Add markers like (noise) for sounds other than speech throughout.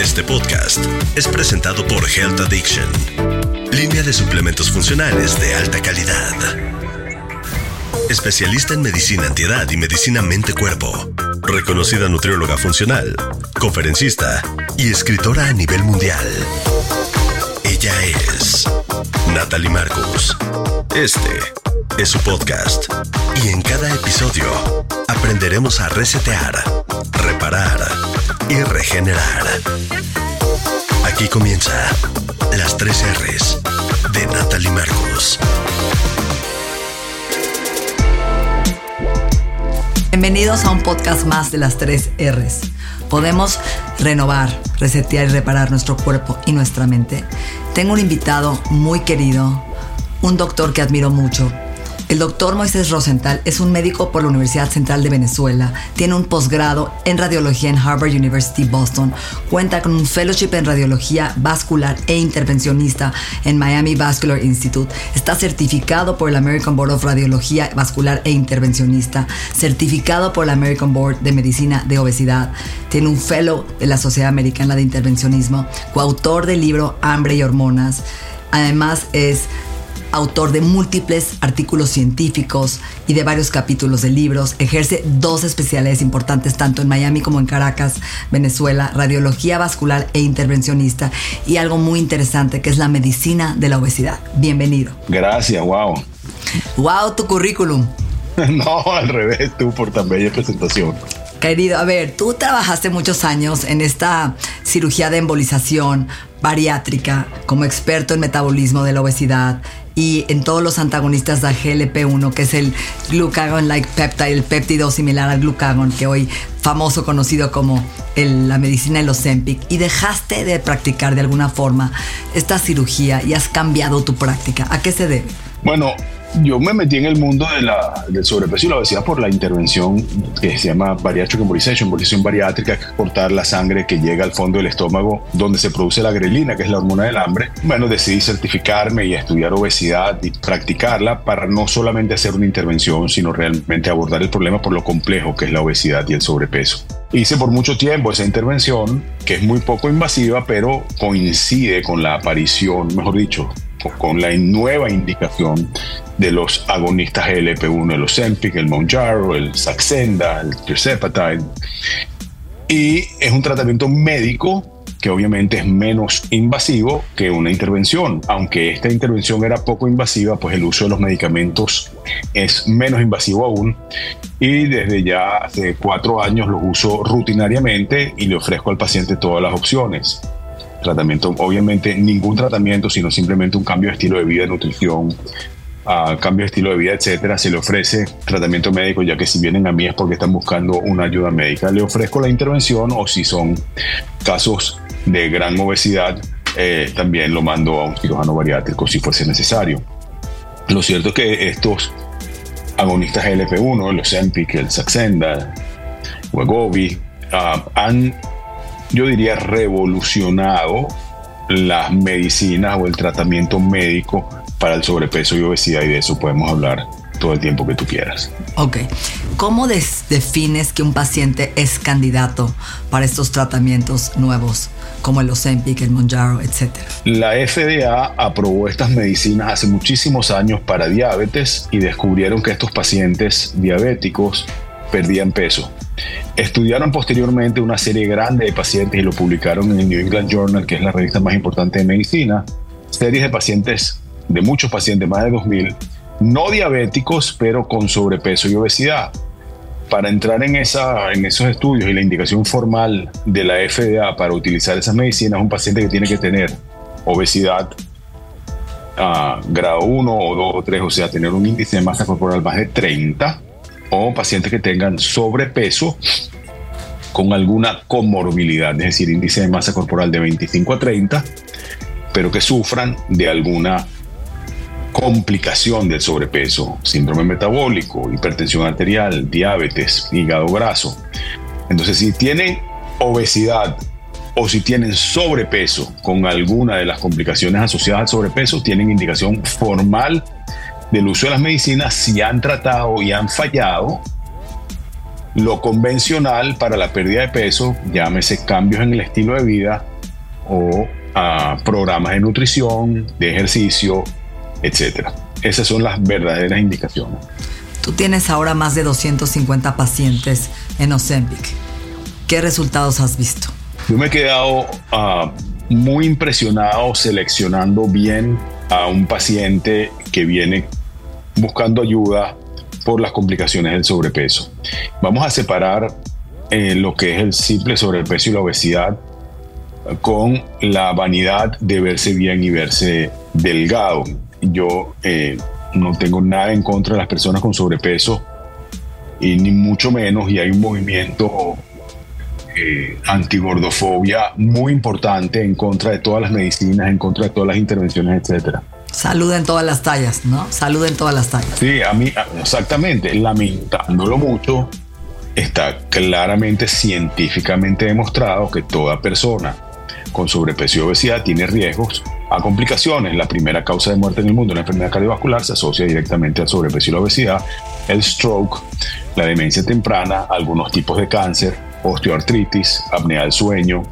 Este podcast es presentado por Health Addiction, línea de suplementos funcionales de alta calidad. Especialista en medicina antiedad y medicina mente-cuerpo. Reconocida nutrióloga funcional, conferencista y escritora a nivel mundial. Ella es Natalie Marcus. Este es su podcast. Y en cada episodio aprenderemos a resetear, reparar y regenerar. Aquí comienza las tres R's de Natalie Marcus. Bienvenidos a un podcast más de las tres R's. Podemos renovar, resetear y reparar nuestro cuerpo y nuestra mente. Tengo un invitado muy querido, un doctor que admiro mucho, el doctor Moisés Rosenthal es un médico por la Universidad Central de Venezuela, tiene un posgrado en radiología en Harvard University Boston, cuenta con un fellowship en radiología vascular e intervencionista en Miami Vascular Institute, está certificado por el American Board of Radiología Vascular e Intervencionista, certificado por el American Board de Medicina de Obesidad, tiene un fellow de la Sociedad Americana de Intervencionismo, coautor del libro Hambre y Hormonas, además es autor de múltiples artículos científicos y de varios capítulos de libros. Ejerce dos especialidades importantes tanto en Miami como en Caracas, Venezuela, radiología vascular e intervencionista y algo muy interesante que es la medicina de la obesidad. Bienvenido. Gracias, wow. Wow, tu currículum. (laughs) No, al revés, tú por tan bella presentación. Querido, a ver, tú trabajaste muchos años en esta cirugía de embolización bariátrica como experto en metabolismo de la obesidad y en todos los antagonistas de GLP-1, que es el glucagon-like peptide, el péptido similar al glucagon, que hoy famoso conocido como la medicina de los Ozempic, y dejaste de practicar de alguna forma esta cirugía y has cambiado tu práctica. ¿A qué se debe? Bueno, yo me metí en el mundo de la, del sobrepeso y la obesidad por la intervención que se llama bariatric embolization, embolización bariátrica, que es cortar la sangre que llega al fondo del estómago donde se produce la grelina, que es la hormona del hambre. Bueno, decidí certificarme y estudiar obesidad y practicarla para no solamente hacer una intervención, sino realmente abordar el problema por lo complejo que es la obesidad y el sobrepeso. Hice por mucho tiempo esa intervención, que es muy poco invasiva, pero coincide con la aparición, mejor dicho, con la nueva indicación de los agonistas GLP-1, el Ozempic, el Mounjaro, el Saxenda, el Tirzepatide. Y es un tratamiento médico que obviamente es menos invasivo que una intervención. Aunque esta intervención era poco invasiva, pues el uso de los medicamentos es menos invasivo aún. Y desde ya hace cuatro años los uso rutinariamente y le ofrezco al paciente todas las opciones tratamiento, obviamente ningún tratamiento, sino simplemente un cambio de estilo de vida, nutrición, uh, cambio de estilo de vida, etcétera, se le ofrece tratamiento médico, ya que si vienen a mí es porque están buscando una ayuda médica. Le ofrezco la intervención o si son casos de gran obesidad, eh, también lo mando a un cirujano bariátrico si fuese necesario. Lo cierto es que estos agonistas LP1, los Empic, el Saxenda, Wegovy, uh, han yo diría, revolucionado las medicinas o el tratamiento médico para el sobrepeso y obesidad y de eso podemos hablar todo el tiempo que tú quieras. Ok. ¿Cómo defines que un paciente es candidato para estos tratamientos nuevos? como el Ozempic, el Monjaro, etcétera. La FDA aprobó estas medicinas hace muchísimos años para diabetes y descubrieron que estos pacientes diabéticos perdían peso. Estudiaron posteriormente una serie grande de pacientes y lo publicaron en el New England Journal, que es la revista más importante de medicina. Series de pacientes, de muchos pacientes, más de 2.000, no diabéticos, pero con sobrepeso y obesidad. Para entrar en, esa, en esos estudios y la indicación formal de la FDA para utilizar esas medicinas, un paciente que tiene que tener obesidad a ah, grado 1 o 2 o 3, o sea, tener un índice de masa corporal más de 30 o pacientes que tengan sobrepeso con alguna comorbilidad, es decir, índice de masa corporal de 25 a 30, pero que sufran de alguna complicación del sobrepeso, síndrome metabólico, hipertensión arterial, diabetes, hígado graso. Entonces, si tienen obesidad o si tienen sobrepeso con alguna de las complicaciones asociadas al sobrepeso, tienen indicación formal del uso de las medicinas si han tratado y han fallado lo convencional para la pérdida de peso, llámese cambios en el estilo de vida o a programas de nutrición, de ejercicio, etc. Esas son las verdaderas indicaciones. Tú tienes ahora más de 250 pacientes en Ozempic. ¿Qué resultados has visto? Yo me he quedado ah, muy impresionado seleccionando bien a un paciente que viene buscando ayuda por las complicaciones del sobrepeso. Vamos a separar eh, lo que es el simple sobrepeso y la obesidad con la vanidad de verse bien y verse delgado. Yo eh, no tengo nada en contra de las personas con sobrepeso y ni mucho menos, y hay un movimiento eh, antigordofobia muy importante en contra de todas las medicinas, en contra de todas las intervenciones, etcétera. Salud en todas las tallas, ¿no? Salud en todas las tallas. Sí, a mí, exactamente, lamentándolo mucho, está claramente científicamente demostrado que toda persona con sobrepeso y obesidad tiene riesgos a complicaciones. La primera causa de muerte en el mundo, la enfermedad cardiovascular, se asocia directamente al sobrepeso y la obesidad, el stroke, la demencia temprana, algunos tipos de cáncer, osteoartritis, apnea del sueño,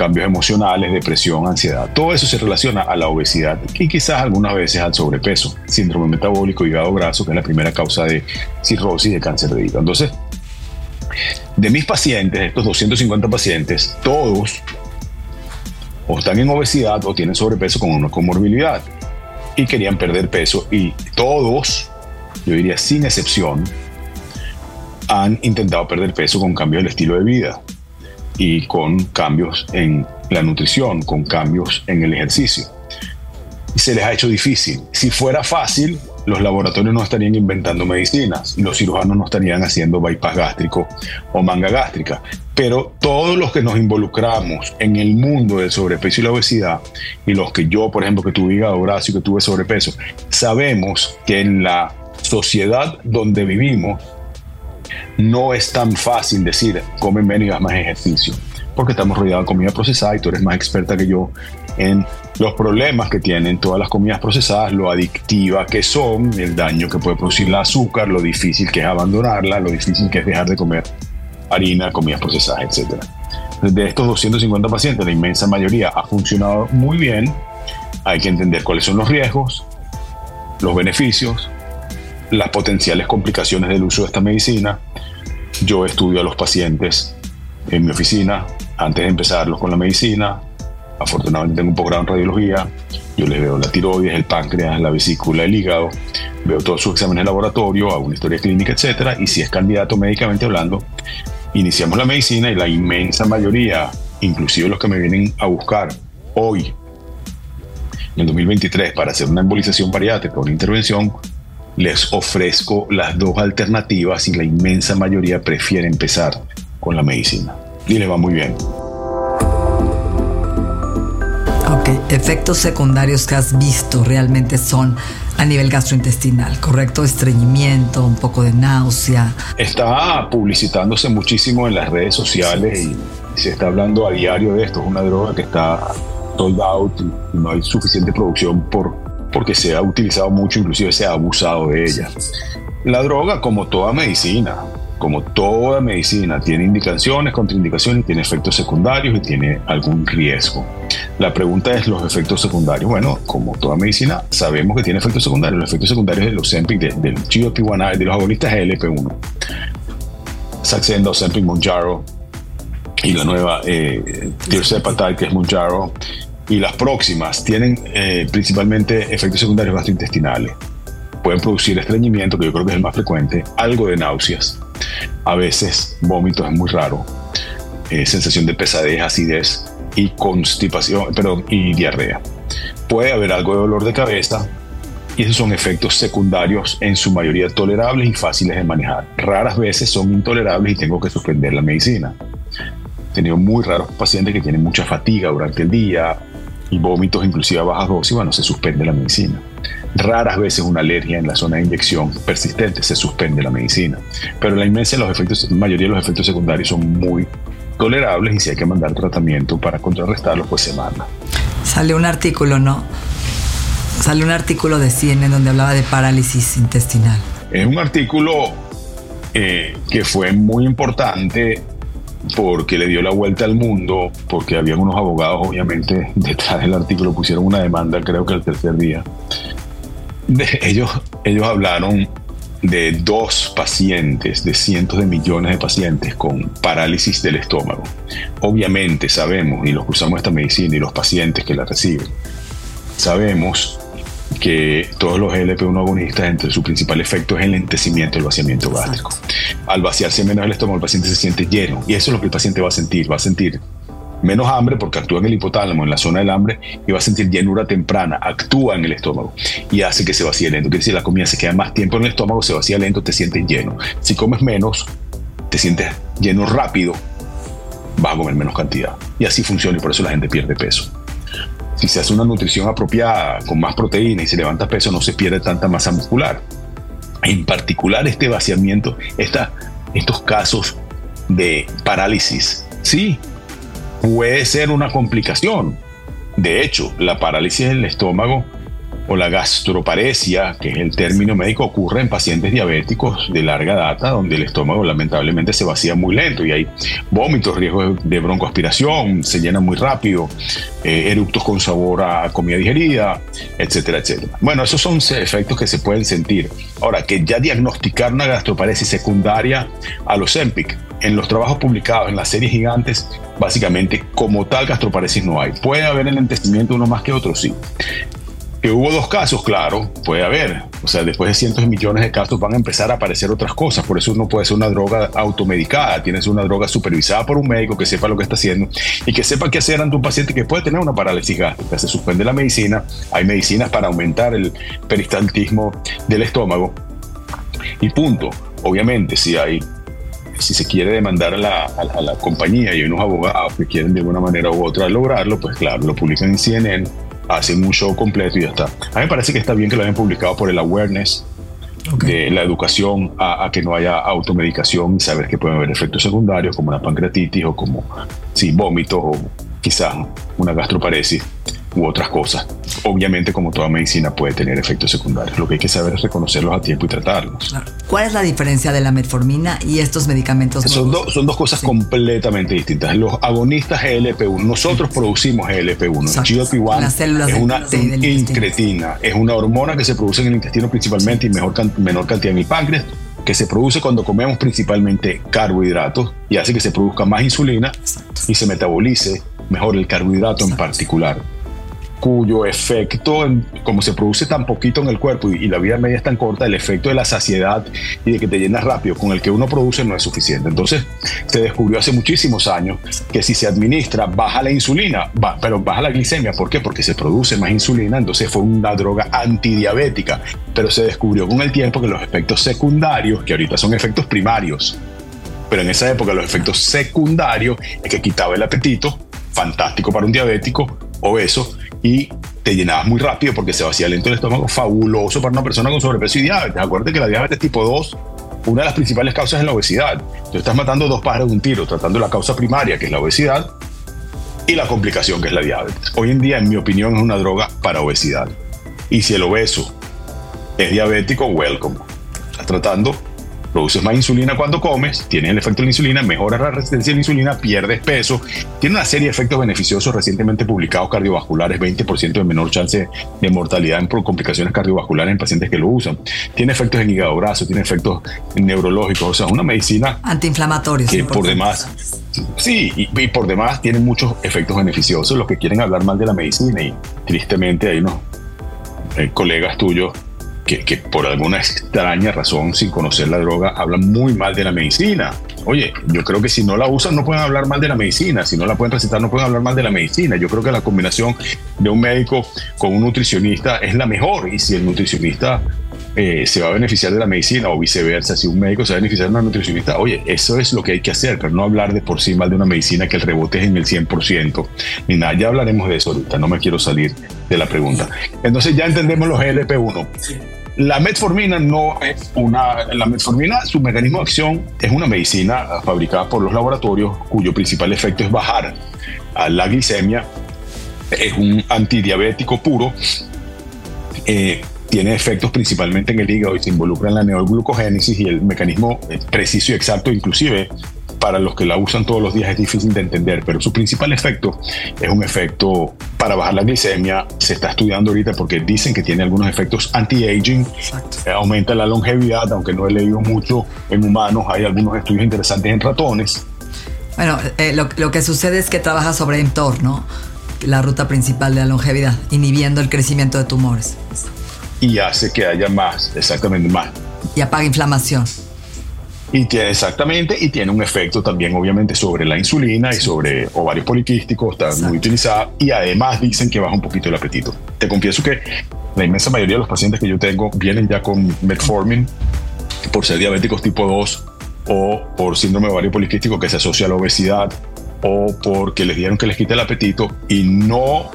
cambios emocionales, depresión, ansiedad. Todo eso se relaciona a la obesidad y quizás algunas veces al sobrepeso, síndrome metabólico, hígado graso, que es la primera causa de cirrosis y de cáncer de hígado. Entonces, de mis pacientes, estos 250 pacientes, todos están en obesidad o tienen sobrepeso con una comorbilidad y querían perder peso y todos, yo diría sin excepción, han intentado perder peso con cambios del estilo de vida y con cambios en la nutrición, con cambios en el ejercicio. Y se les ha hecho difícil. Si fuera fácil, los laboratorios no estarían inventando medicinas, los cirujanos no estarían haciendo bypass gástrico o manga gástrica. Pero todos los que nos involucramos en el mundo del sobrepeso y la obesidad, y los que yo, por ejemplo, que tuve hígado y que tuve sobrepeso, sabemos que en la sociedad donde vivimos no es tan fácil decir, come menos y haz más ejercicio, porque estamos rodeados de comida procesada y tú eres más experta que yo en los problemas que tienen todas las comidas procesadas, lo adictiva que son, el daño que puede producir el azúcar, lo difícil que es abandonarla, lo difícil que es dejar de comer harina, comidas procesadas, etc. De estos 250 pacientes, la inmensa mayoría ha funcionado muy bien. Hay que entender cuáles son los riesgos, los beneficios, las potenciales complicaciones del uso de esta medicina. Yo estudio a los pacientes en mi oficina antes de empezarlos con la medicina, Afortunadamente tengo un posgrado en radiología. Yo les veo la tiroides, el páncreas, la vesícula, el hígado. Veo todos sus exámenes de laboratorio, hago una historia clínica, etcétera. Y si es candidato médicamente hablando, iniciamos la medicina y la inmensa mayoría, inclusive los que me vienen a buscar hoy, en el 2023, para hacer una embolización bariátrica una intervención, les ofrezco las dos alternativas y la inmensa mayoría prefiere empezar con la medicina. Y les va muy bien. Ok, efectos secundarios que has visto realmente son a nivel gastrointestinal, ¿correcto? Estreñimiento, un poco de náusea. Está publicitándose muchísimo en las redes sociales y se está hablando a diario de esto. Es una droga que está sold out y no hay suficiente producción por, porque se ha utilizado mucho, inclusive se ha abusado de ella. La droga, como toda medicina, como toda medicina, tiene indicaciones, contraindicaciones, tiene efectos secundarios y tiene algún riesgo. La pregunta es los efectos secundarios. Bueno, como toda medicina, sabemos que tiene efectos secundarios. Los efectos secundarios de los Ozempic, del GLP-1, de los agonistas GLP-1, Saxenda, Ozempic, Monjaro y la nueva eh, Tirzepatide, que es Monjaro, y las próximas tienen eh, principalmente efectos secundarios gastrointestinales. Pueden producir estreñimiento, que yo creo que es el más frecuente, algo de náuseas, a veces vómitos es muy raro, eh, sensación de pesadez, acidez y constipación, perdón, y diarrea. Puede haber algo de dolor de cabeza y esos son efectos secundarios en su mayoría tolerables y fáciles de manejar. Raras veces son intolerables y tengo que suspender la medicina. He tenido muy raros pacientes que tienen mucha fatiga durante el día y vómitos inclusive a bajas dosis, bueno, se suspende la medicina. Raras veces una alergia en la zona de inyección persistente se suspende la medicina, pero la inmensa los efectos, mayoría de los efectos secundarios son muy tolerables y si hay que mandar tratamiento para contrarrestarlos, pues se manda. Sale un artículo, ¿no? Sale un artículo de CNN donde hablaba de parálisis intestinal. Es un artículo eh, que fue muy importante porque le dio la vuelta al mundo, porque había unos abogados, obviamente, (laughs) detrás del artículo, pusieron una demanda, creo que el tercer día. ellos, ellos hablaron de dos pacientes, de cientos de millones de pacientes con parálisis del estómago. Obviamente sabemos, y los que usamos esta medicina y los pacientes que la reciben, sabemos que todos los GLP-1 agonistas, entre su principal efecto es el lentecimiento del vaciamiento gástrico. Al vaciarse menos el estómago, el paciente se siente lleno y eso es lo que el paciente va a sentir. Va a sentir menos hambre porque actúa en el hipotálamo, en la zona del hambre, y va a sentir llenura temprana, actúa en el estómago y hace que se vacíe lento. Quiere decir, la comida se queda más tiempo en el estómago, se vacía lento, te sientes lleno. Si comes menos, te sientes lleno rápido, vas a comer menos cantidad. Y así funciona y por eso la gente pierde peso si se hace una nutrición apropiada, con más proteína y se levanta peso, no se pierde tanta masa muscular. En particular, este vaciamiento, estos casos de parálisis, sí, puede ser una complicación. De hecho, la parálisis del estómago o la gastroparesia, que es el término médico, ocurre en pacientes diabéticos de larga data, donde el estómago lamentablemente se vacía muy lento y hay vómitos, riesgos de broncoaspiración, se llena muy rápido, eh, eructos con sabor a comida digerida, etcétera, etcétera. Bueno, esos son efectos que se pueden sentir. Ahora, que ya diagnosticar una gastroparesia secundaria a los EMPIC, en los trabajos publicados en las series gigantes, básicamente como tal gastroparesis no hay. Puede haber el entendimiento uno más que otro, sí. Que hubo dos casos, claro, puede haber. O sea, después de cientos de millones de casos van a empezar a aparecer otras cosas. Por eso no puede ser una droga automedicada. Tienes una droga supervisada por un médico que sepa lo que está haciendo y que sepa qué hacer ante un paciente que puede tener una parálisis gástrica. Se suspende la medicina. Hay medicinas para aumentar el peristaltismo del estómago. Y punto. Obviamente, si hay si se quiere demandar a la, a la, compañía y unos abogados que quieren de alguna manera u otra lograrlo, pues claro, lo publican en CNN hacen un show completo y ya está. A mí me parece que está bien que lo hayan publicado por el awareness de la educación a, que no haya automedicación y saber que pueden haber efectos secundarios como la pancreatitis o como sí, vómitos o quizás una gastroparesis u otras cosas. Obviamente, como toda medicina, puede tener efectos secundarios. Lo que hay que saber es reconocerlos a tiempo y tratarlos. ¿Cuál es la diferencia de la metformina y estos medicamentos? Son, son dos cosas completamente distintas. Los agonistas GLP-1, nosotros producimos GLP-1. GLP-1 es una incretina, es una hormona que se produce en el intestino principalmente y mejor, menor cantidad en el páncreas que se produce cuando comemos principalmente carbohidratos y hace que se produzca más insulina y se metabolice mejor el carbohidrato en particular cuyo efecto, como se produce tan poquito en el cuerpo y, la vida media es tan corta, el efecto de la saciedad y de que te llenas rápido con el que uno produce no es suficiente. Entonces, se descubrió hace muchísimos años que si se administra, baja la insulina, pero baja la glicemia. ¿Por qué? Porque se produce más insulina, entonces fue una droga antidiabética. Pero se descubrió con el tiempo que los efectos secundarios, que ahorita son efectos primarios, pero en esa época los efectos secundarios es que quitaba el apetito, fantástico para un diabético obeso, y te llenabas muy rápido porque se vacía lento el estómago, fabuloso para una persona con sobrepeso y diabetes. Acuérdate que la diabetes tipo 2, una de las principales causas es la obesidad. Tú estás matando dos pájaros de un tiro, tratando la causa primaria, que es la obesidad, y la complicación, que es la diabetes. Hoy en día, en mi opinión, es una droga para obesidad. Y si el obeso es diabético, welcome. Estás tratando produces más insulina cuando comes, tienes el efecto de la insulina, mejoras la resistencia a la insulina, pierdes peso, tiene una serie de efectos beneficiosos recientemente publicados cardiovasculares, 20% de menor chance de mortalidad por complicaciones cardiovasculares en pacientes que lo usan, tiene efectos en hígado graso, tiene efectos neurológicos, o sea, una medicina antiinflamatoria. Que por demás, sí, y, por demás tiene muchos efectos beneficiosos, los que quieren hablar mal de la medicina y tristemente hay unos eh, colegas tuyos que, por alguna extraña razón, sin conocer la droga, hablan muy mal de la medicina. Oye, yo creo que si no la usan no pueden hablar mal de la medicina, si no la pueden recetar no pueden hablar mal de la medicina. Yo creo que la combinación de un médico con un nutricionista es la mejor y si el nutricionista eh, se va a beneficiar de la medicina o viceversa, si un médico se va a beneficiar de una nutricionista, oye, eso es lo que hay que hacer, pero no hablar de por sí mal de una medicina que el rebote es en el 100%, ni nada, ya hablaremos de eso ahorita, no me quiero salir de la pregunta. Entonces ya entendemos los GLP-1. La metformina no es una, la metformina, su mecanismo de acción es una medicina fabricada por los laboratorios cuyo principal efecto es bajar la glicemia, es un antidiabético puro. Eh, tiene efectos principalmente en el hígado y se involucra en la neoglucogénesis y el mecanismo preciso y exacto, inclusive para los que la usan todos los días es difícil de entender, pero su principal efecto es un efecto para bajar la glicemia. Se está estudiando ahorita porque dicen que tiene algunos efectos anti-aging, eh, aumenta la longevidad, aunque no he leído mucho en humanos, hay algunos estudios interesantes en ratones. Bueno, eh, lo, lo, que sucede es que trabaja sobre mTOR, ¿no? La ruta principal de la longevidad, inhibiendo el crecimiento de tumores y hace que haya más, exactamente más. Y apaga inflamación. Y tiene exactamente, y tiene un efecto también obviamente sobre la insulina y sobre ovarios poliquísticos, está muy utilizada y además dicen que baja un poquito el apetito. Te confieso que la inmensa mayoría de los pacientes que yo tengo vienen ya con metformin por ser diabéticos tipo 2 o por síndrome ovario poliquístico que se asocia a la obesidad o porque les dieron que les quite el apetito y no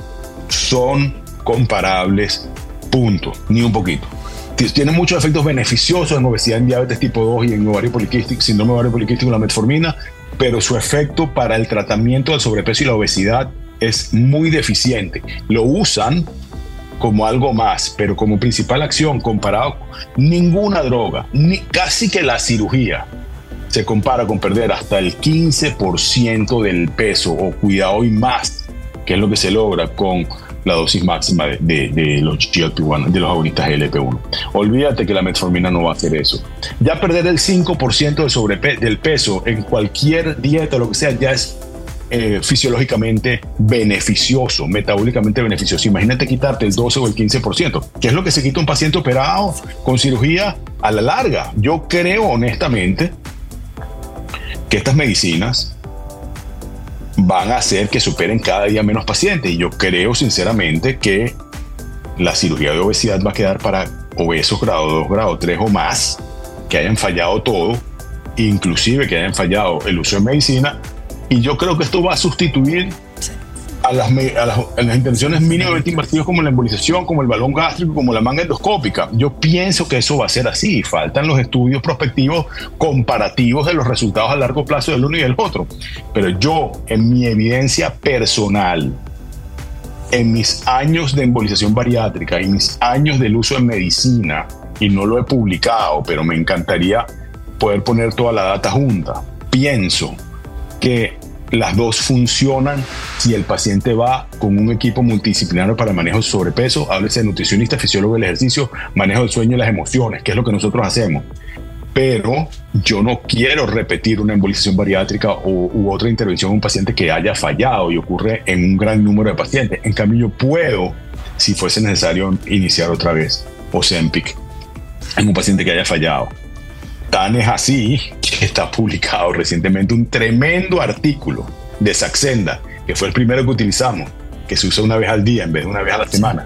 son comparables Punto, ni un poquito. Tiene muchos efectos beneficiosos en obesidad, en diabetes tipo 2 y en ovario poliquístico, síndrome ovario poliquístico, la metformina, pero su efecto para el tratamiento del sobrepeso y la obesidad es muy deficiente. Lo usan como algo más, pero como principal acción comparado ninguna droga, ni casi que la cirugía se compara con perder hasta el 15% del peso o cuidado y más, que es lo que se logra con la dosis máxima de, los GLP-1, de los agonistas GLP-1. Olvídate que la metformina no va a hacer eso. Ya perder el 5% del, del peso en cualquier dieta, lo que sea, ya es eh, fisiológicamente beneficioso, metabólicamente beneficioso. Imagínate quitarte el 12 o el 15%, que es lo que se quita un paciente operado con cirugía a la larga. Yo creo honestamente que estas medicinas van a hacer que superen cada día menos pacientes. Y yo creo sinceramente que la cirugía de obesidad va a quedar para obesos grado 2, grado 3 o más, que hayan fallado todo, inclusive que hayan fallado el uso de medicina. Y yo creo que esto va a sustituir a las, las, intenciones mínimamente invertidas como la embolización, como el balón gástrico, como la manga endoscópica. Yo pienso que eso va a ser así. Faltan los estudios prospectivos comparativos de los resultados a largo plazo del uno y del otro. Pero yo, en mi evidencia personal, en mis años de embolización bariátrica y mis años del uso de medicina, y no lo he publicado, pero me encantaría poder poner toda la data junta, pienso que las dos funcionan si el paciente va con un equipo multidisciplinario para manejo de sobrepeso, háblese de nutricionista, fisiólogo del ejercicio, manejo del sueño y las emociones, que es lo que nosotros hacemos. Pero yo no quiero repetir una embolización bariátrica o, u otra intervención en un paciente que haya fallado y ocurre en un gran número de pacientes. En cambio, yo puedo, si fuese necesario, iniciar otra vez Ozempic en un paciente que haya fallado Tan es así que está publicado recientemente un tremendo artículo de Saxenda, que fue el primero que utilizamos, que se usa una vez al día en vez de una vez a la semana.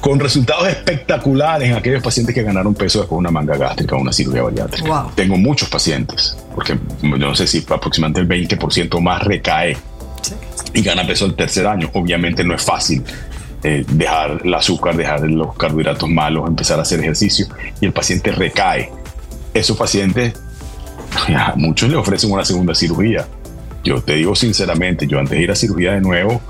Con resultados espectaculares en aquellos pacientes que ganaron peso después de una manga gástrica o una cirugía bariátrica. Tengo muchos pacientes, porque yo no sé si aproximadamente el 20% más recae y gana peso el tercer año. Obviamente no es fácil eh, dejar el azúcar, dejar los carbohidratos malos, empezar a hacer ejercicio y el paciente recae esos pacientes, a muchos le ofrecen una segunda cirugía. Yo te digo sinceramente, yo antes de ir a cirugía de nuevo,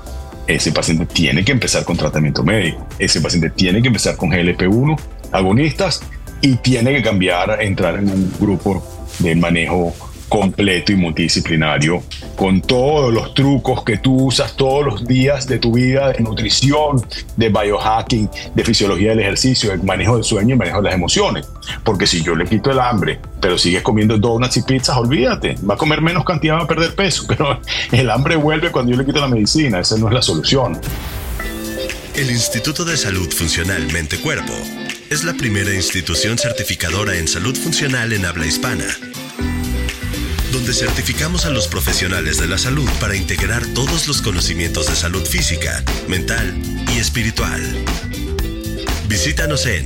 ese paciente tiene que empezar con tratamiento médico. Ese paciente tiene que empezar con GLP-1, agonistas, y tiene que cambiar, entrar en un grupo de manejo completo y multidisciplinario, con todos los trucos que tú usas todos los días de tu vida, de nutrición, de biohacking, de fisiología del ejercicio, de manejo del sueño y manejo de las emociones. Porque si yo le quito el hambre, pero sigues comiendo donuts y pizzas, olvídate, va a comer menos cantidad, va a perder peso, (laughs) pero el hambre vuelve cuando yo le quito la medicina, esa no es la solución. El Instituto de Salud Funcional Mente Cuerpo es la primera institución certificadora en salud funcional en habla hispana donde certificamos a los profesionales de la salud para integrar todos los conocimientos de salud física, mental y espiritual. Visítanos en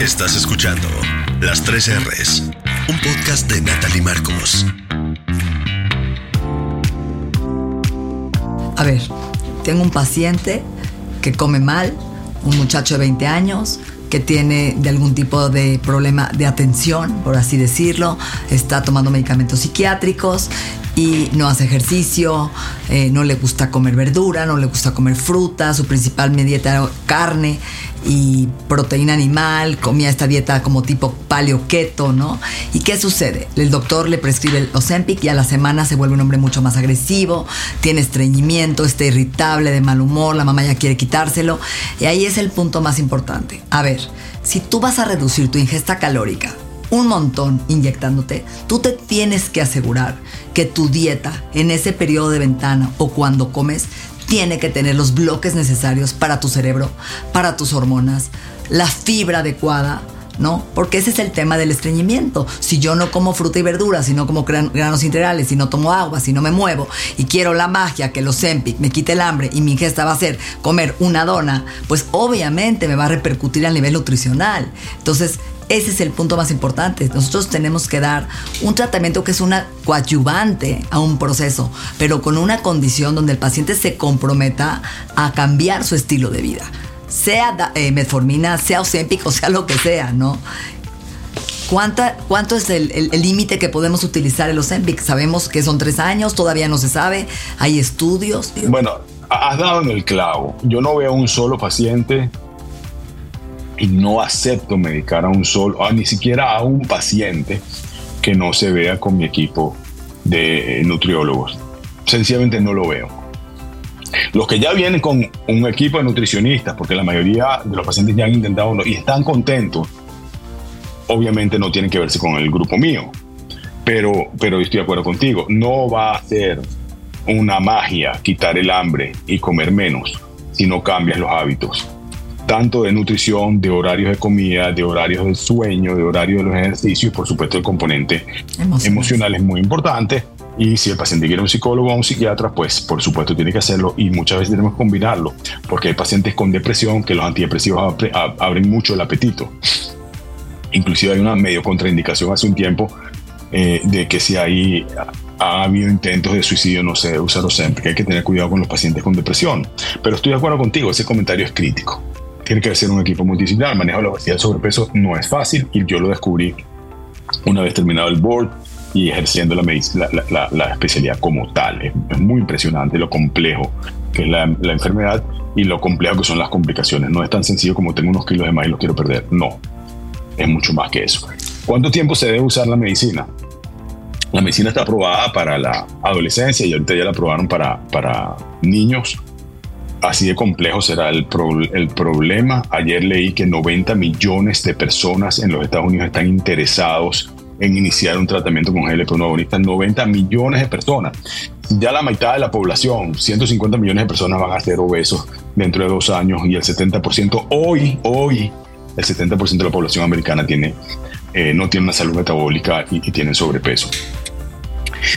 Estás escuchando Las 3 R's, un podcast de Natalie Marcos. A ver, tengo un paciente que come mal, un muchacho de 20 años, que tiene de algún tipo de problema de atención, por así decirlo, está tomando medicamentos psiquiátricos no hace ejercicio, eh, no le gusta comer verdura, no le gusta comer fruta, su principal dieta era carne y proteína animal, comía esta dieta como tipo paleo keto, ¿no? ¿Y qué sucede? El doctor le prescribe el Ozempic y a la semana se vuelve un hombre mucho más agresivo, tiene estreñimiento, está irritable, de mal humor, la mamá ya quiere quitárselo. Y ahí es el punto más importante. A ver, si tú vas a reducir tu ingesta calórica un montón inyectándote, tú te tienes que asegurar que tu dieta en ese periodo de ventana o cuando comes tiene que tener los bloques necesarios para tu cerebro, para tus hormonas, la fibra adecuada, ¿no? Porque ese es el tema del estreñimiento. Si yo no como fruta y verdura, si no como granos integrales, si no tomo agua, si no me muevo y quiero la magia que los Zempic me quite el hambre y mi ingesta va a ser comer una dona, pues obviamente me va a repercutir a nivel nutricional. Entonces, ese es el punto más importante. Nosotros tenemos que dar un tratamiento que es una coadyuvante a un proceso, pero con una condición donde el paciente se comprometa a cambiar su estilo de vida. Sea eh, metformina, sea Ozempic o sea lo que sea, ¿no? ¿Cuánta, ¿Cuánto es el límite que podemos utilizar el Ozempic? Sabemos que son tres años, todavía no se sabe, hay estudios. Bueno, has dado en el clavo. Yo no veo un solo paciente y no acepto medicar a un solo, ni siquiera a un paciente que no se vea con mi equipo de nutriólogos. Sencillamente no lo veo. Los que ya vienen con un equipo de nutricionistas, porque la mayoría de los pacientes ya han intentado y están contentos, obviamente no tienen que verse con el grupo mío. Pero, pero estoy de acuerdo contigo, no va a ser una magia quitar el hambre y comer menos si no cambias los hábitos tanto de nutrición, de horarios de comida, de horarios de sueño, de horarios de los ejercicios por supuesto el componente emocional, es muy importante. Y si el paciente quiere un psicólogo o un psiquiatra, pues por supuesto tiene que hacerlo y muchas veces tenemos que combinarlo, porque hay pacientes con depresión que los antidepresivos abren mucho el apetito. Inclusive hay una medio contraindicación hace un tiempo eh, de que si hay ha habido intentos de suicidio, no sé, usarlo siempre, que hay que tener cuidado con los pacientes con depresión. Pero estoy de acuerdo contigo, ese comentario es crítico tiene que ser un equipo multidisciplinar. El manejo la obesidad y sobrepeso no es fácil y yo lo descubrí una vez terminado el board y ejerciendo la, la, la, especialidad como tal. Es, muy impresionante lo complejo que es la, enfermedad y lo complejo que son las complicaciones. No es tan sencillo como tengo unos kilos de más y los quiero perder. No, es mucho más que eso. ¿Cuánto tiempo se debe usar la medicina? La medicina está aprobada para la adolescencia y ahorita ya la aprobaron para, para niños así de complejo será el, el, problema. Ayer leí que 90 millones de personas en los Estados Unidos están interesados en iniciar un tratamiento con GLP-1 agonista. 90 millones de personas. Ya la mitad de la población, 150 millones de personas van a ser obesos dentro de dos años y el 70% hoy, hoy, el 70% de la población americana tiene, eh, no tiene una salud metabólica y, y tiene sobrepeso.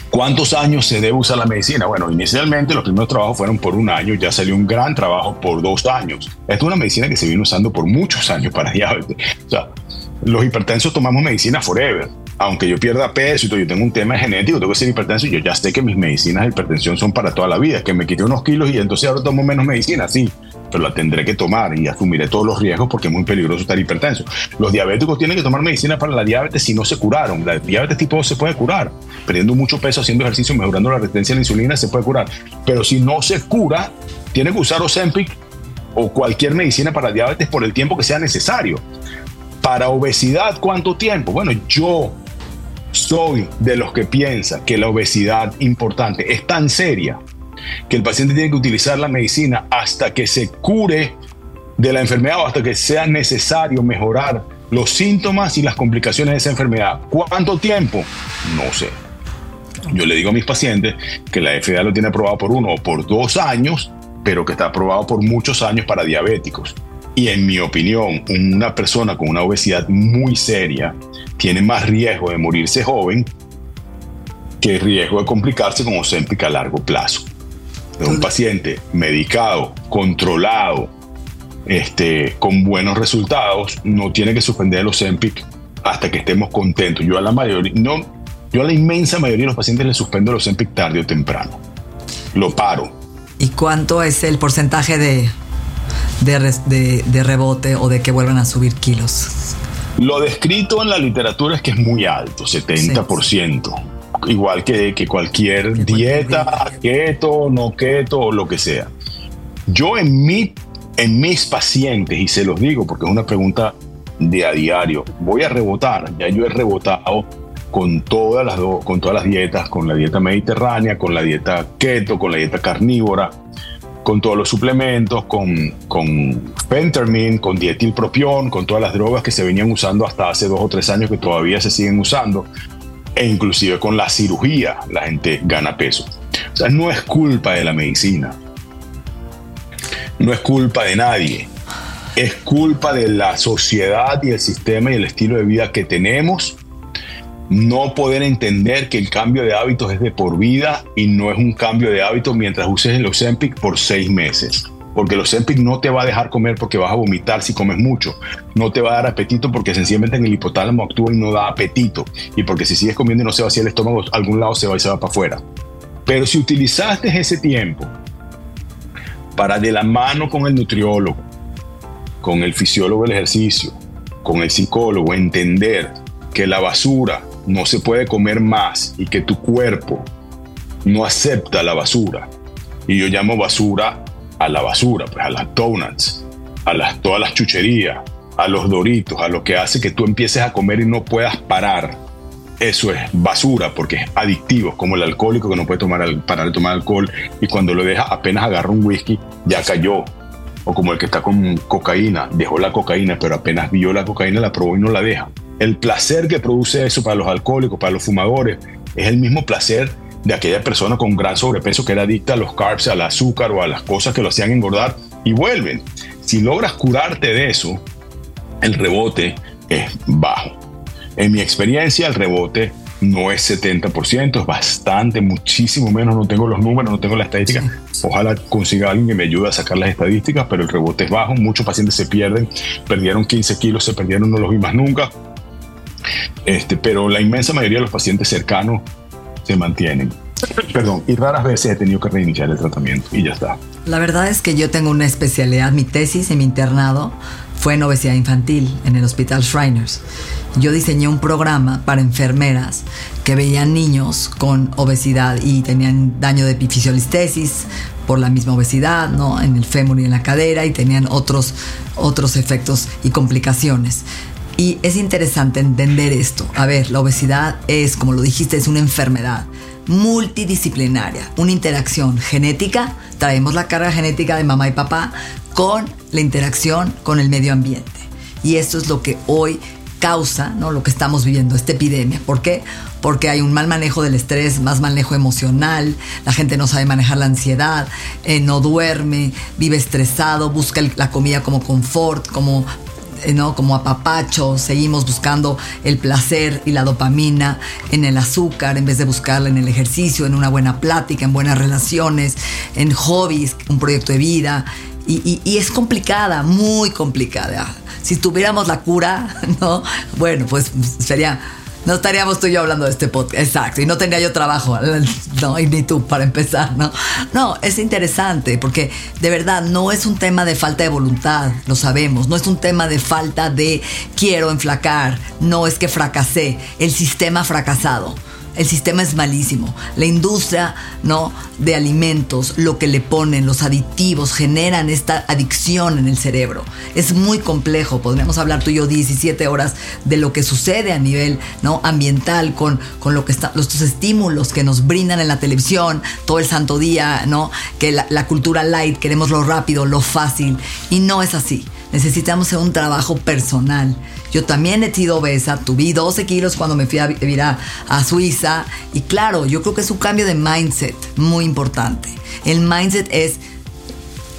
¿Cuántos años se debe usar la medicina? Bueno, inicialmente los primeros trabajos fueron por un año, ya salió un gran trabajo por dos años. Esta es una medicina que se viene usando por muchos años para diabetes. O sea, los hipertensos tomamos medicina forever. Aunque yo pierda peso y yo tengo un tema genético, tengo que ser hipertenso, yo ya sé que mis medicinas de hipertensión son para toda la vida, que me quité unos kilos y entonces ahora tomo menos medicina, sí, pero la tendré que tomar y asumiré todos los riesgos porque es muy peligroso estar hipertenso. Los diabéticos tienen que tomar medicina para la diabetes si no se curaron. La diabetes tipo 2 se puede curar. Perdiendo mucho peso, haciendo ejercicio, mejorando la resistencia a la insulina, se puede curar. Pero si no se cura, tiene que usar Ozempic o cualquier medicina para diabetes por el tiempo que sea necesario. Para obesidad, ¿cuánto tiempo? Bueno, yo soy de los que piensa que la obesidad importante es tan seria que el paciente tiene que utilizar la medicina hasta que se cure de la enfermedad o hasta que sea necesario mejorar los síntomas y las complicaciones de esa enfermedad. ¿Cuánto tiempo? No sé. Yo le digo a mis pacientes que la FDA lo tiene aprobado por uno o por dos años, pero que está aprobado por muchos años para diabéticos. Y en mi opinión, una persona con una obesidad muy seria tiene más riesgo de morirse joven que riesgo de complicarse con Ozempic a largo plazo. Un paciente medicado, controlado, este, con buenos resultados, no tiene que suspender el Ozempic hasta que estemos contentos. Yo a la mayoría, no, yo a la inmensa mayoría de los pacientes les suspendo el Ozempic tarde o temprano. Lo paro. ¿Y cuánto es el porcentaje de, de, de rebote o de que vuelvan a subir kilos? Lo descrito en la literatura es que es muy alto, 70%. Igual que, que cualquier dieta, keto, no keto o lo que sea. Yo en, mi, en mis pacientes, y se los digo porque es una pregunta de a diario, voy a rebotar. Ya yo he rebotado con todas las, con todas las dietas, con la dieta mediterránea, con la dieta keto, con la dieta carnívora con todos los suplementos, con, con Pentermin, con dietilpropión, con todas las drogas que se venían usando hasta hace dos o tres años que todavía se siguen usando, e inclusive con la cirugía la gente gana peso. O sea, no es culpa de la medicina, no es culpa de nadie, es culpa de la sociedad y el sistema y el estilo de vida que tenemos no poder entender que el cambio de hábitos es de por vida y no es un cambio de hábitos mientras uses el Ozempic por seis meses. Porque el Ozempic no te va a dejar comer porque vas a vomitar si comes mucho. No te va a dar apetito porque sencillamente en el hipotálamo actúa y no da apetito. Y porque si sigues comiendo y no se vacía el estómago, algún lado se va y se va para afuera. Pero si utilizaste ese tiempo para de la mano con el nutriólogo, con el fisiólogo del ejercicio, con el psicólogo, entender que la basura no se puede comer más y que tu cuerpo no acepta la basura. Y yo llamo basura a la basura, pues a las donuts, a las, todas las chucherías, a los doritos, a lo que hace que tú empieces a comer y no puedas parar. Eso es basura porque es adictivo, como el alcohólico que no puede tomar, parar de tomar alcohol y cuando lo deja apenas agarra un whisky ya cayó. O como el que está con cocaína, dejó la cocaína, pero apenas vio la cocaína la probó y no la deja. El placer que produce eso para los alcohólicos, para los fumadores, es el mismo placer de aquella persona con gran sobrepeso que era adicta a los carbs, al azúcar o a las cosas que lo hacían engordar y vuelven. Si logras curarte de eso, el rebote es bajo. En mi experiencia, el rebote no es 70%, es bastante, muchísimo menos. No tengo los números, no tengo la estadística. Ojalá consiga alguien que me ayude a sacar las estadísticas, pero el rebote es bajo. Muchos pacientes se pierden, perdieron 15 kilos, se perdieron, no los vi más nunca. Este, pero la inmensa mayoría de los pacientes cercanos se mantienen. Perdón, y raras veces he tenido que reiniciar el tratamiento y ya está. La verdad es que yo tengo una especialidad, mi tesis en mi internado fue en obesidad infantil en el Hospital Shriners. Yo diseñé un programa para enfermeras que veían niños con obesidad y tenían daño de epifisiolistesis por la misma obesidad, ¿no? En el fémur y en la cadera y tenían otros, otros efectos y complicaciones. Y es interesante entender esto. A ver, la obesidad es, como lo dijiste, es una enfermedad multidisciplinaria, una interacción genética, traemos la carga genética de mamá y papá con la interacción con el medio ambiente. Y esto es lo que hoy causa, ¿no? Lo que estamos viviendo, esta epidemia. ¿Por qué? Porque hay un mal manejo del estrés, más manejo emocional, la gente no sabe manejar la ansiedad, eh, no duerme, vive estresado, busca la comida como confort, como ¿no? como apapacho, seguimos buscando el placer y la dopamina en el azúcar en vez de buscarla en el ejercicio, en una buena plática, en buenas relaciones, en hobbies, un proyecto de vida. Y, y es complicada, muy complicada. Si tuviéramos la cura, (laughs) ¿no? Bueno, pues sería no estaríamos tú y yo hablando de este podcast. Exacto. Y no tendría yo trabajo. (laughs) No, y ni tú para empezar, ¿no? No, es interesante porque de verdad no es un tema de falta de voluntad, lo sabemos. No es un tema de falta de quiero enflacar. No es que fracasé. El sistema ha fracasado. El sistema es malísimo. La industria ¿no? de alimentos, lo que le ponen, los aditivos, generan esta adicción en el cerebro. Es muy complejo. Podríamos hablar tú y yo 17 horas de lo que sucede a nivel ¿no? ambiental con, con lo que está, los estímulos que nos brindan en la televisión todo el santo día, ¿no? que la, la cultura light, queremos lo rápido, lo fácil. Y no es así. Necesitamos hacer un trabajo personal. Yo también he sido obesa, tuve 12 kilos cuando me fui a vivir a, Suiza y claro, yo creo que es un cambio de mindset muy importante. El mindset es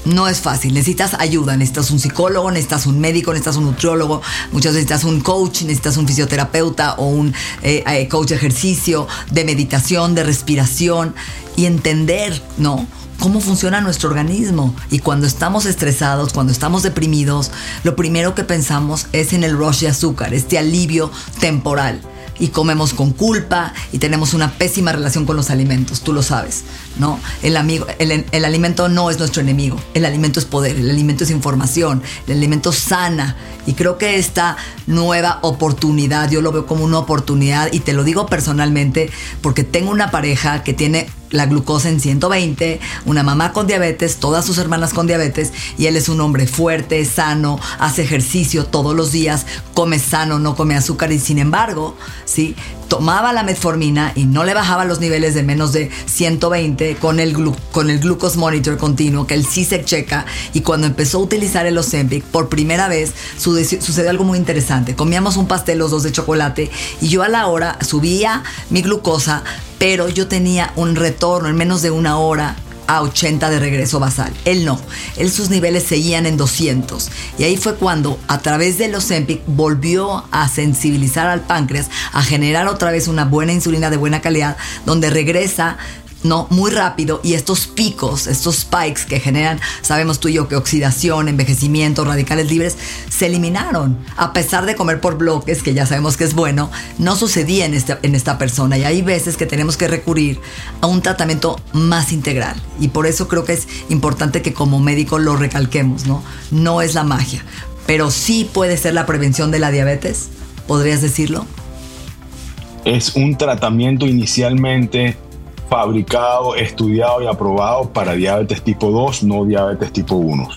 no es fácil. Necesitas ayuda, necesitas un psicólogo, necesitas un médico, necesitas un nutriólogo, muchas veces necesitas un coach, necesitas un fisioterapeuta o un eh, eh, coach de ejercicio, de meditación, de respiración y entender, ¿no? Cómo funciona nuestro organismo. Y cuando estamos estresados, cuando estamos deprimidos, lo primero que pensamos es en el rush de azúcar, este alivio temporal y comemos con culpa y tenemos una pésima relación con los alimentos, tú lo sabes, ¿no? El, amigo, el, el, alimento no es nuestro enemigo, el alimento es poder, el alimento es información, el alimento sana y creo que esta nueva oportunidad, yo lo veo como una oportunidad y te lo digo personalmente porque tengo una pareja que tiene la glucosa en 120, una mamá con diabetes, todas sus hermanas con diabetes, y él es un hombre fuerte, sano, hace ejercicio todos los días, come sano, no come azúcar, y sin embargo, ¿sí? Tomaba la metformina y no le bajaba los niveles de menos de 120 con el, con el glucose monitor continuo, que sí se checa, y cuando empezó a utilizar el Ozempic, por primera vez sucedió algo muy interesante. Comíamos un pastel los dos de chocolate y yo a la hora subía mi glucosa, pero yo tenía un retorno en menos de una hora a 80 de regreso basal. Él no. Él sus niveles seguían en 200. Y ahí fue cuando a través del Ozempic volvió a sensibilizar al páncreas, a generar otra vez una buena insulina de buena calidad, donde regresa ¿no? Muy rápido y estos picos, estos spikes que generan, sabemos tú y yo que oxidación, envejecimiento, radicales libres, se eliminaron. A pesar de comer por bloques, que ya sabemos que es bueno, no sucedía en esta, en esta persona y hay veces que tenemos que recurrir a un tratamiento más integral y por eso creo que es importante que como médico lo recalquemos, ¿no? No es la magia, pero sí puede ser la prevención de la diabetes, ¿podrías decirlo? Es un tratamiento inicialmente fabricado, estudiado y aprobado para diabetes tipo 2, no diabetes tipo 1.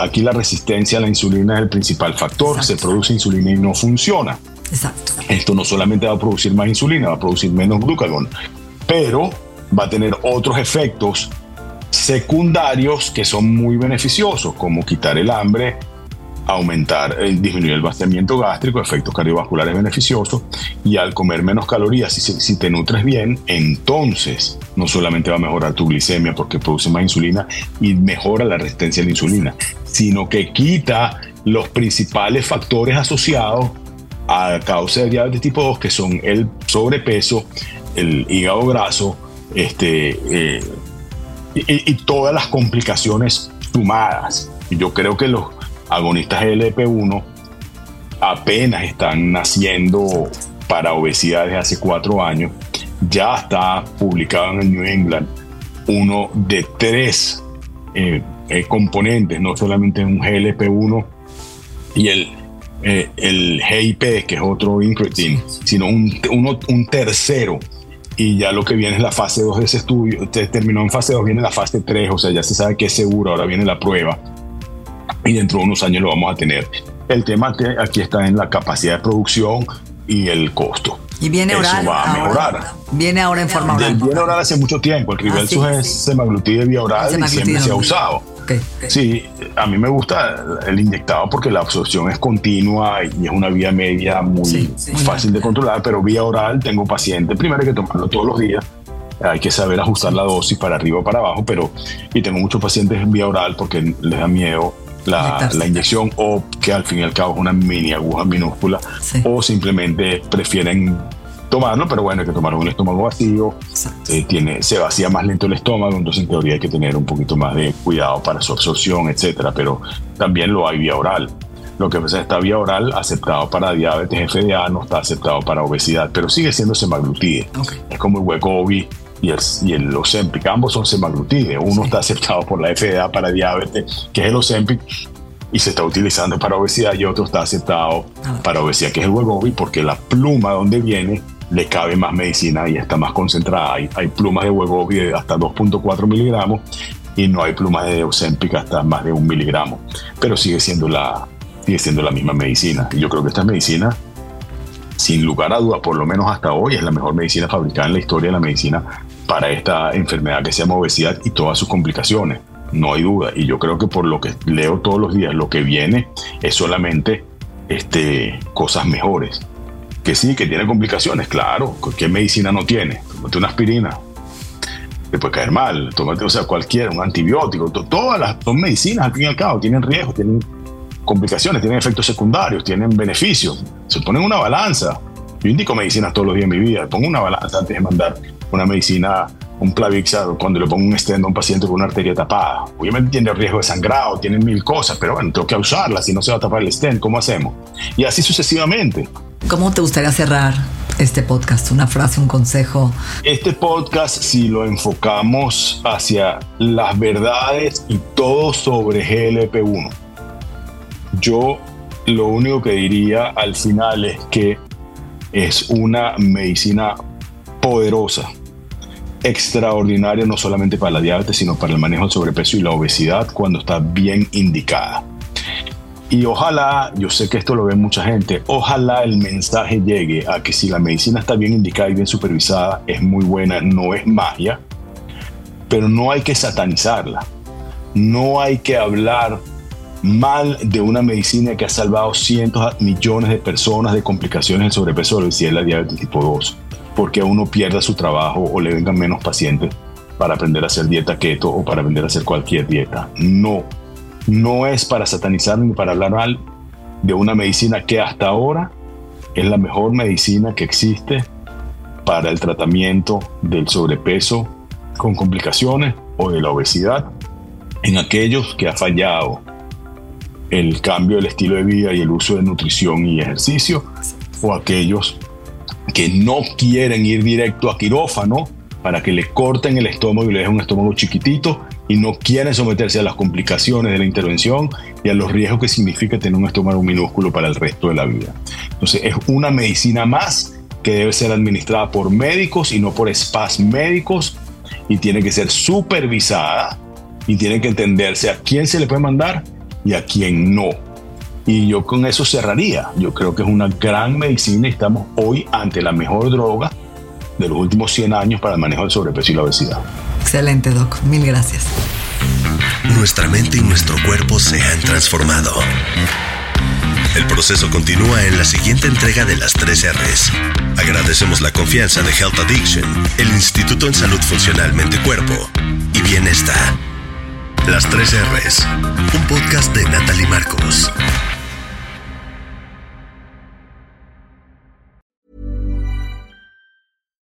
Aquí la resistencia a la insulina es el principal factor. Se produce insulina y no funciona. Exacto. Esto no solamente va a producir más insulina, va a producir menos glucagón, pero va a tener otros efectos secundarios que son muy beneficiosos, como quitar el hambre, aumentar, eh, disminuir el vaciamiento gástrico, efectos cardiovasculares beneficiosos, y al comer menos calorías, si, si te nutres bien, entonces no solamente va a mejorar tu glicemia porque produce más insulina y mejora la resistencia a la insulina, sino que quita los principales factores asociados a causa de diabetes tipo 2, que son el sobrepeso, el hígado graso, este, eh, y, y, todas las complicaciones sumadas. Yo creo que los, agonistas GLP-1 apenas están naciendo para obesidad desde hace cuatro años. Ya está publicado en el New England uno de tres eh, eh, componentes, no solamente un GLP-1 y el, eh, el GIP, que es otro incretin, sino un, un tercero y ya lo que viene es la fase 2 de ese estudio, terminó en fase 2, viene la fase 3, o sea, ya se sabe que es seguro, ahora viene la prueba y dentro de unos años lo vamos a tener. El tema que aquí está en la capacidad de producción y el costo. Y viene oral. Eso va a mejorar. Viene ahora en forma oral. Viene oral hace mucho tiempo. El Rivelsus ah, es semaglutide vía oral y siempre se ha usado. Sí, a mí me gusta el inyectado porque la absorción es continua y es una vía media muy fácil de controlar, pero vía oral tengo pacientes, primero hay que tomarlo todos los días, hay que saber ajustar la dosis para arriba o para abajo, pero y tengo muchos pacientes en vía oral porque les da miedo la, inyección o que al fin y al cabo es una mini aguja minúscula o simplemente prefieren tomarlo, pero bueno, hay que tomarlo en un estómago vacío, eh, tiene, se vacía más lento el estómago, entonces en teoría hay que tener un poquito más de cuidado para su absorción, etcétera, pero también lo hay vía oral. Lo que pasa es que está vía oral aceptado para diabetes FDA, no está aceptado para obesidad, pero sigue siendo semaglutide. Es como el Wegovy y el, y el Ozempic. Ambos son semaglutide. Uno está aceptado por la FDA para diabetes, que es el Ozempic, y se está utilizando para obesidad, y otro está aceptado ah. para obesidad, que es el Wegovy, porque la pluma donde viene le cabe más medicina y está más concentrada. Hay, hay plumas de Wegovy de hasta 2.4 miligramos y no hay plumas de Ozempic hasta más de un miligramo, pero sigue siendo la, sigue siendo la misma medicina. Y yo creo que esta medicina sin lugar a dudas, por lo menos hasta hoy, es la mejor medicina fabricada en la historia de la medicina para esta enfermedad que se llama obesidad y todas sus complicaciones. No hay duda. Y yo creo que por lo que leo todos los días, lo que viene es solamente este, cosas mejores. Que sí, que tiene complicaciones, claro. ¿Qué medicina no tiene? Tómate una aspirina. Te puede caer mal. Tómate, o sea, cualquiera, un antibiótico. Todas las dos medicinas, al fin y al cabo, tienen riesgos, tienen complicaciones, tienen efectos secundarios, tienen beneficios. Se ponen una balanza. Yo indico medicinas todos los días en mi vida. Pongo una balanza antes de mandar una medicina un Plavix cuando le pongo un stent a un paciente con una arteria tapada. Obviamente tiene riesgo de sangrado, tiene mil cosas, pero bueno, tengo que usarla, si no se va a tapar el stent, ¿cómo hacemos? Y así sucesivamente. ¿Cómo te gustaría cerrar este podcast? Una frase, un consejo. Este podcast, si lo enfocamos hacia las verdades y todo sobre GLP-1, yo lo único que diría al final es que es una medicina poderosa, extraordinaria no solamente para la diabetes, sino para el manejo del sobrepeso y la obesidad cuando está bien indicada. Y ojalá, yo sé que esto lo ve mucha gente, ojalá el mensaje llegue a que si la medicina está bien indicada y bien supervisada, es muy buena, no es magia, pero no hay que satanizarla. No hay que hablar mal de una medicina que ha salvado cientos de millones de personas de complicaciones del sobrepeso, la obesidad y la diabetes tipo 2, porque a uno pierda su trabajo o le vengan menos pacientes para aprender a hacer dieta keto o para aprender a hacer cualquier dieta. No, no es para satanizar ni para hablar mal de una medicina que hasta ahora es la mejor medicina que existe para el tratamiento del sobrepeso con complicaciones o de la obesidad en aquellos que ha fallado el cambio del estilo de vida y el uso de nutrición y ejercicio o aquellos que no quieren ir directo a quirófano para que le corten el estómago y le dejen un estómago chiquitito y no quieren someterse a las complicaciones de la intervención y a los riesgos que significa tener un estómago minúsculo para el resto de la vida. Entonces es una medicina más que debe ser administrada por médicos y no por spas médicos y tiene que ser supervisada y tiene que entenderse a quién se le puede mandar y a quién no. Y yo con eso cerraría. Yo creo que es una gran medicina y estamos hoy ante la mejor droga de los últimos 100 años para el manejo del sobrepeso y la obesidad. Excelente, Doc. Mil gracias. Nuestra mente y nuestro cuerpo se han transformado. El proceso continúa en la siguiente entrega de las 3 R's. Agradecemos la confianza de Health Addiction, el Instituto en Salud Funcional Mente Cuerpo y Bienestar. Las 3 R's, un podcast de Natalie Marcos.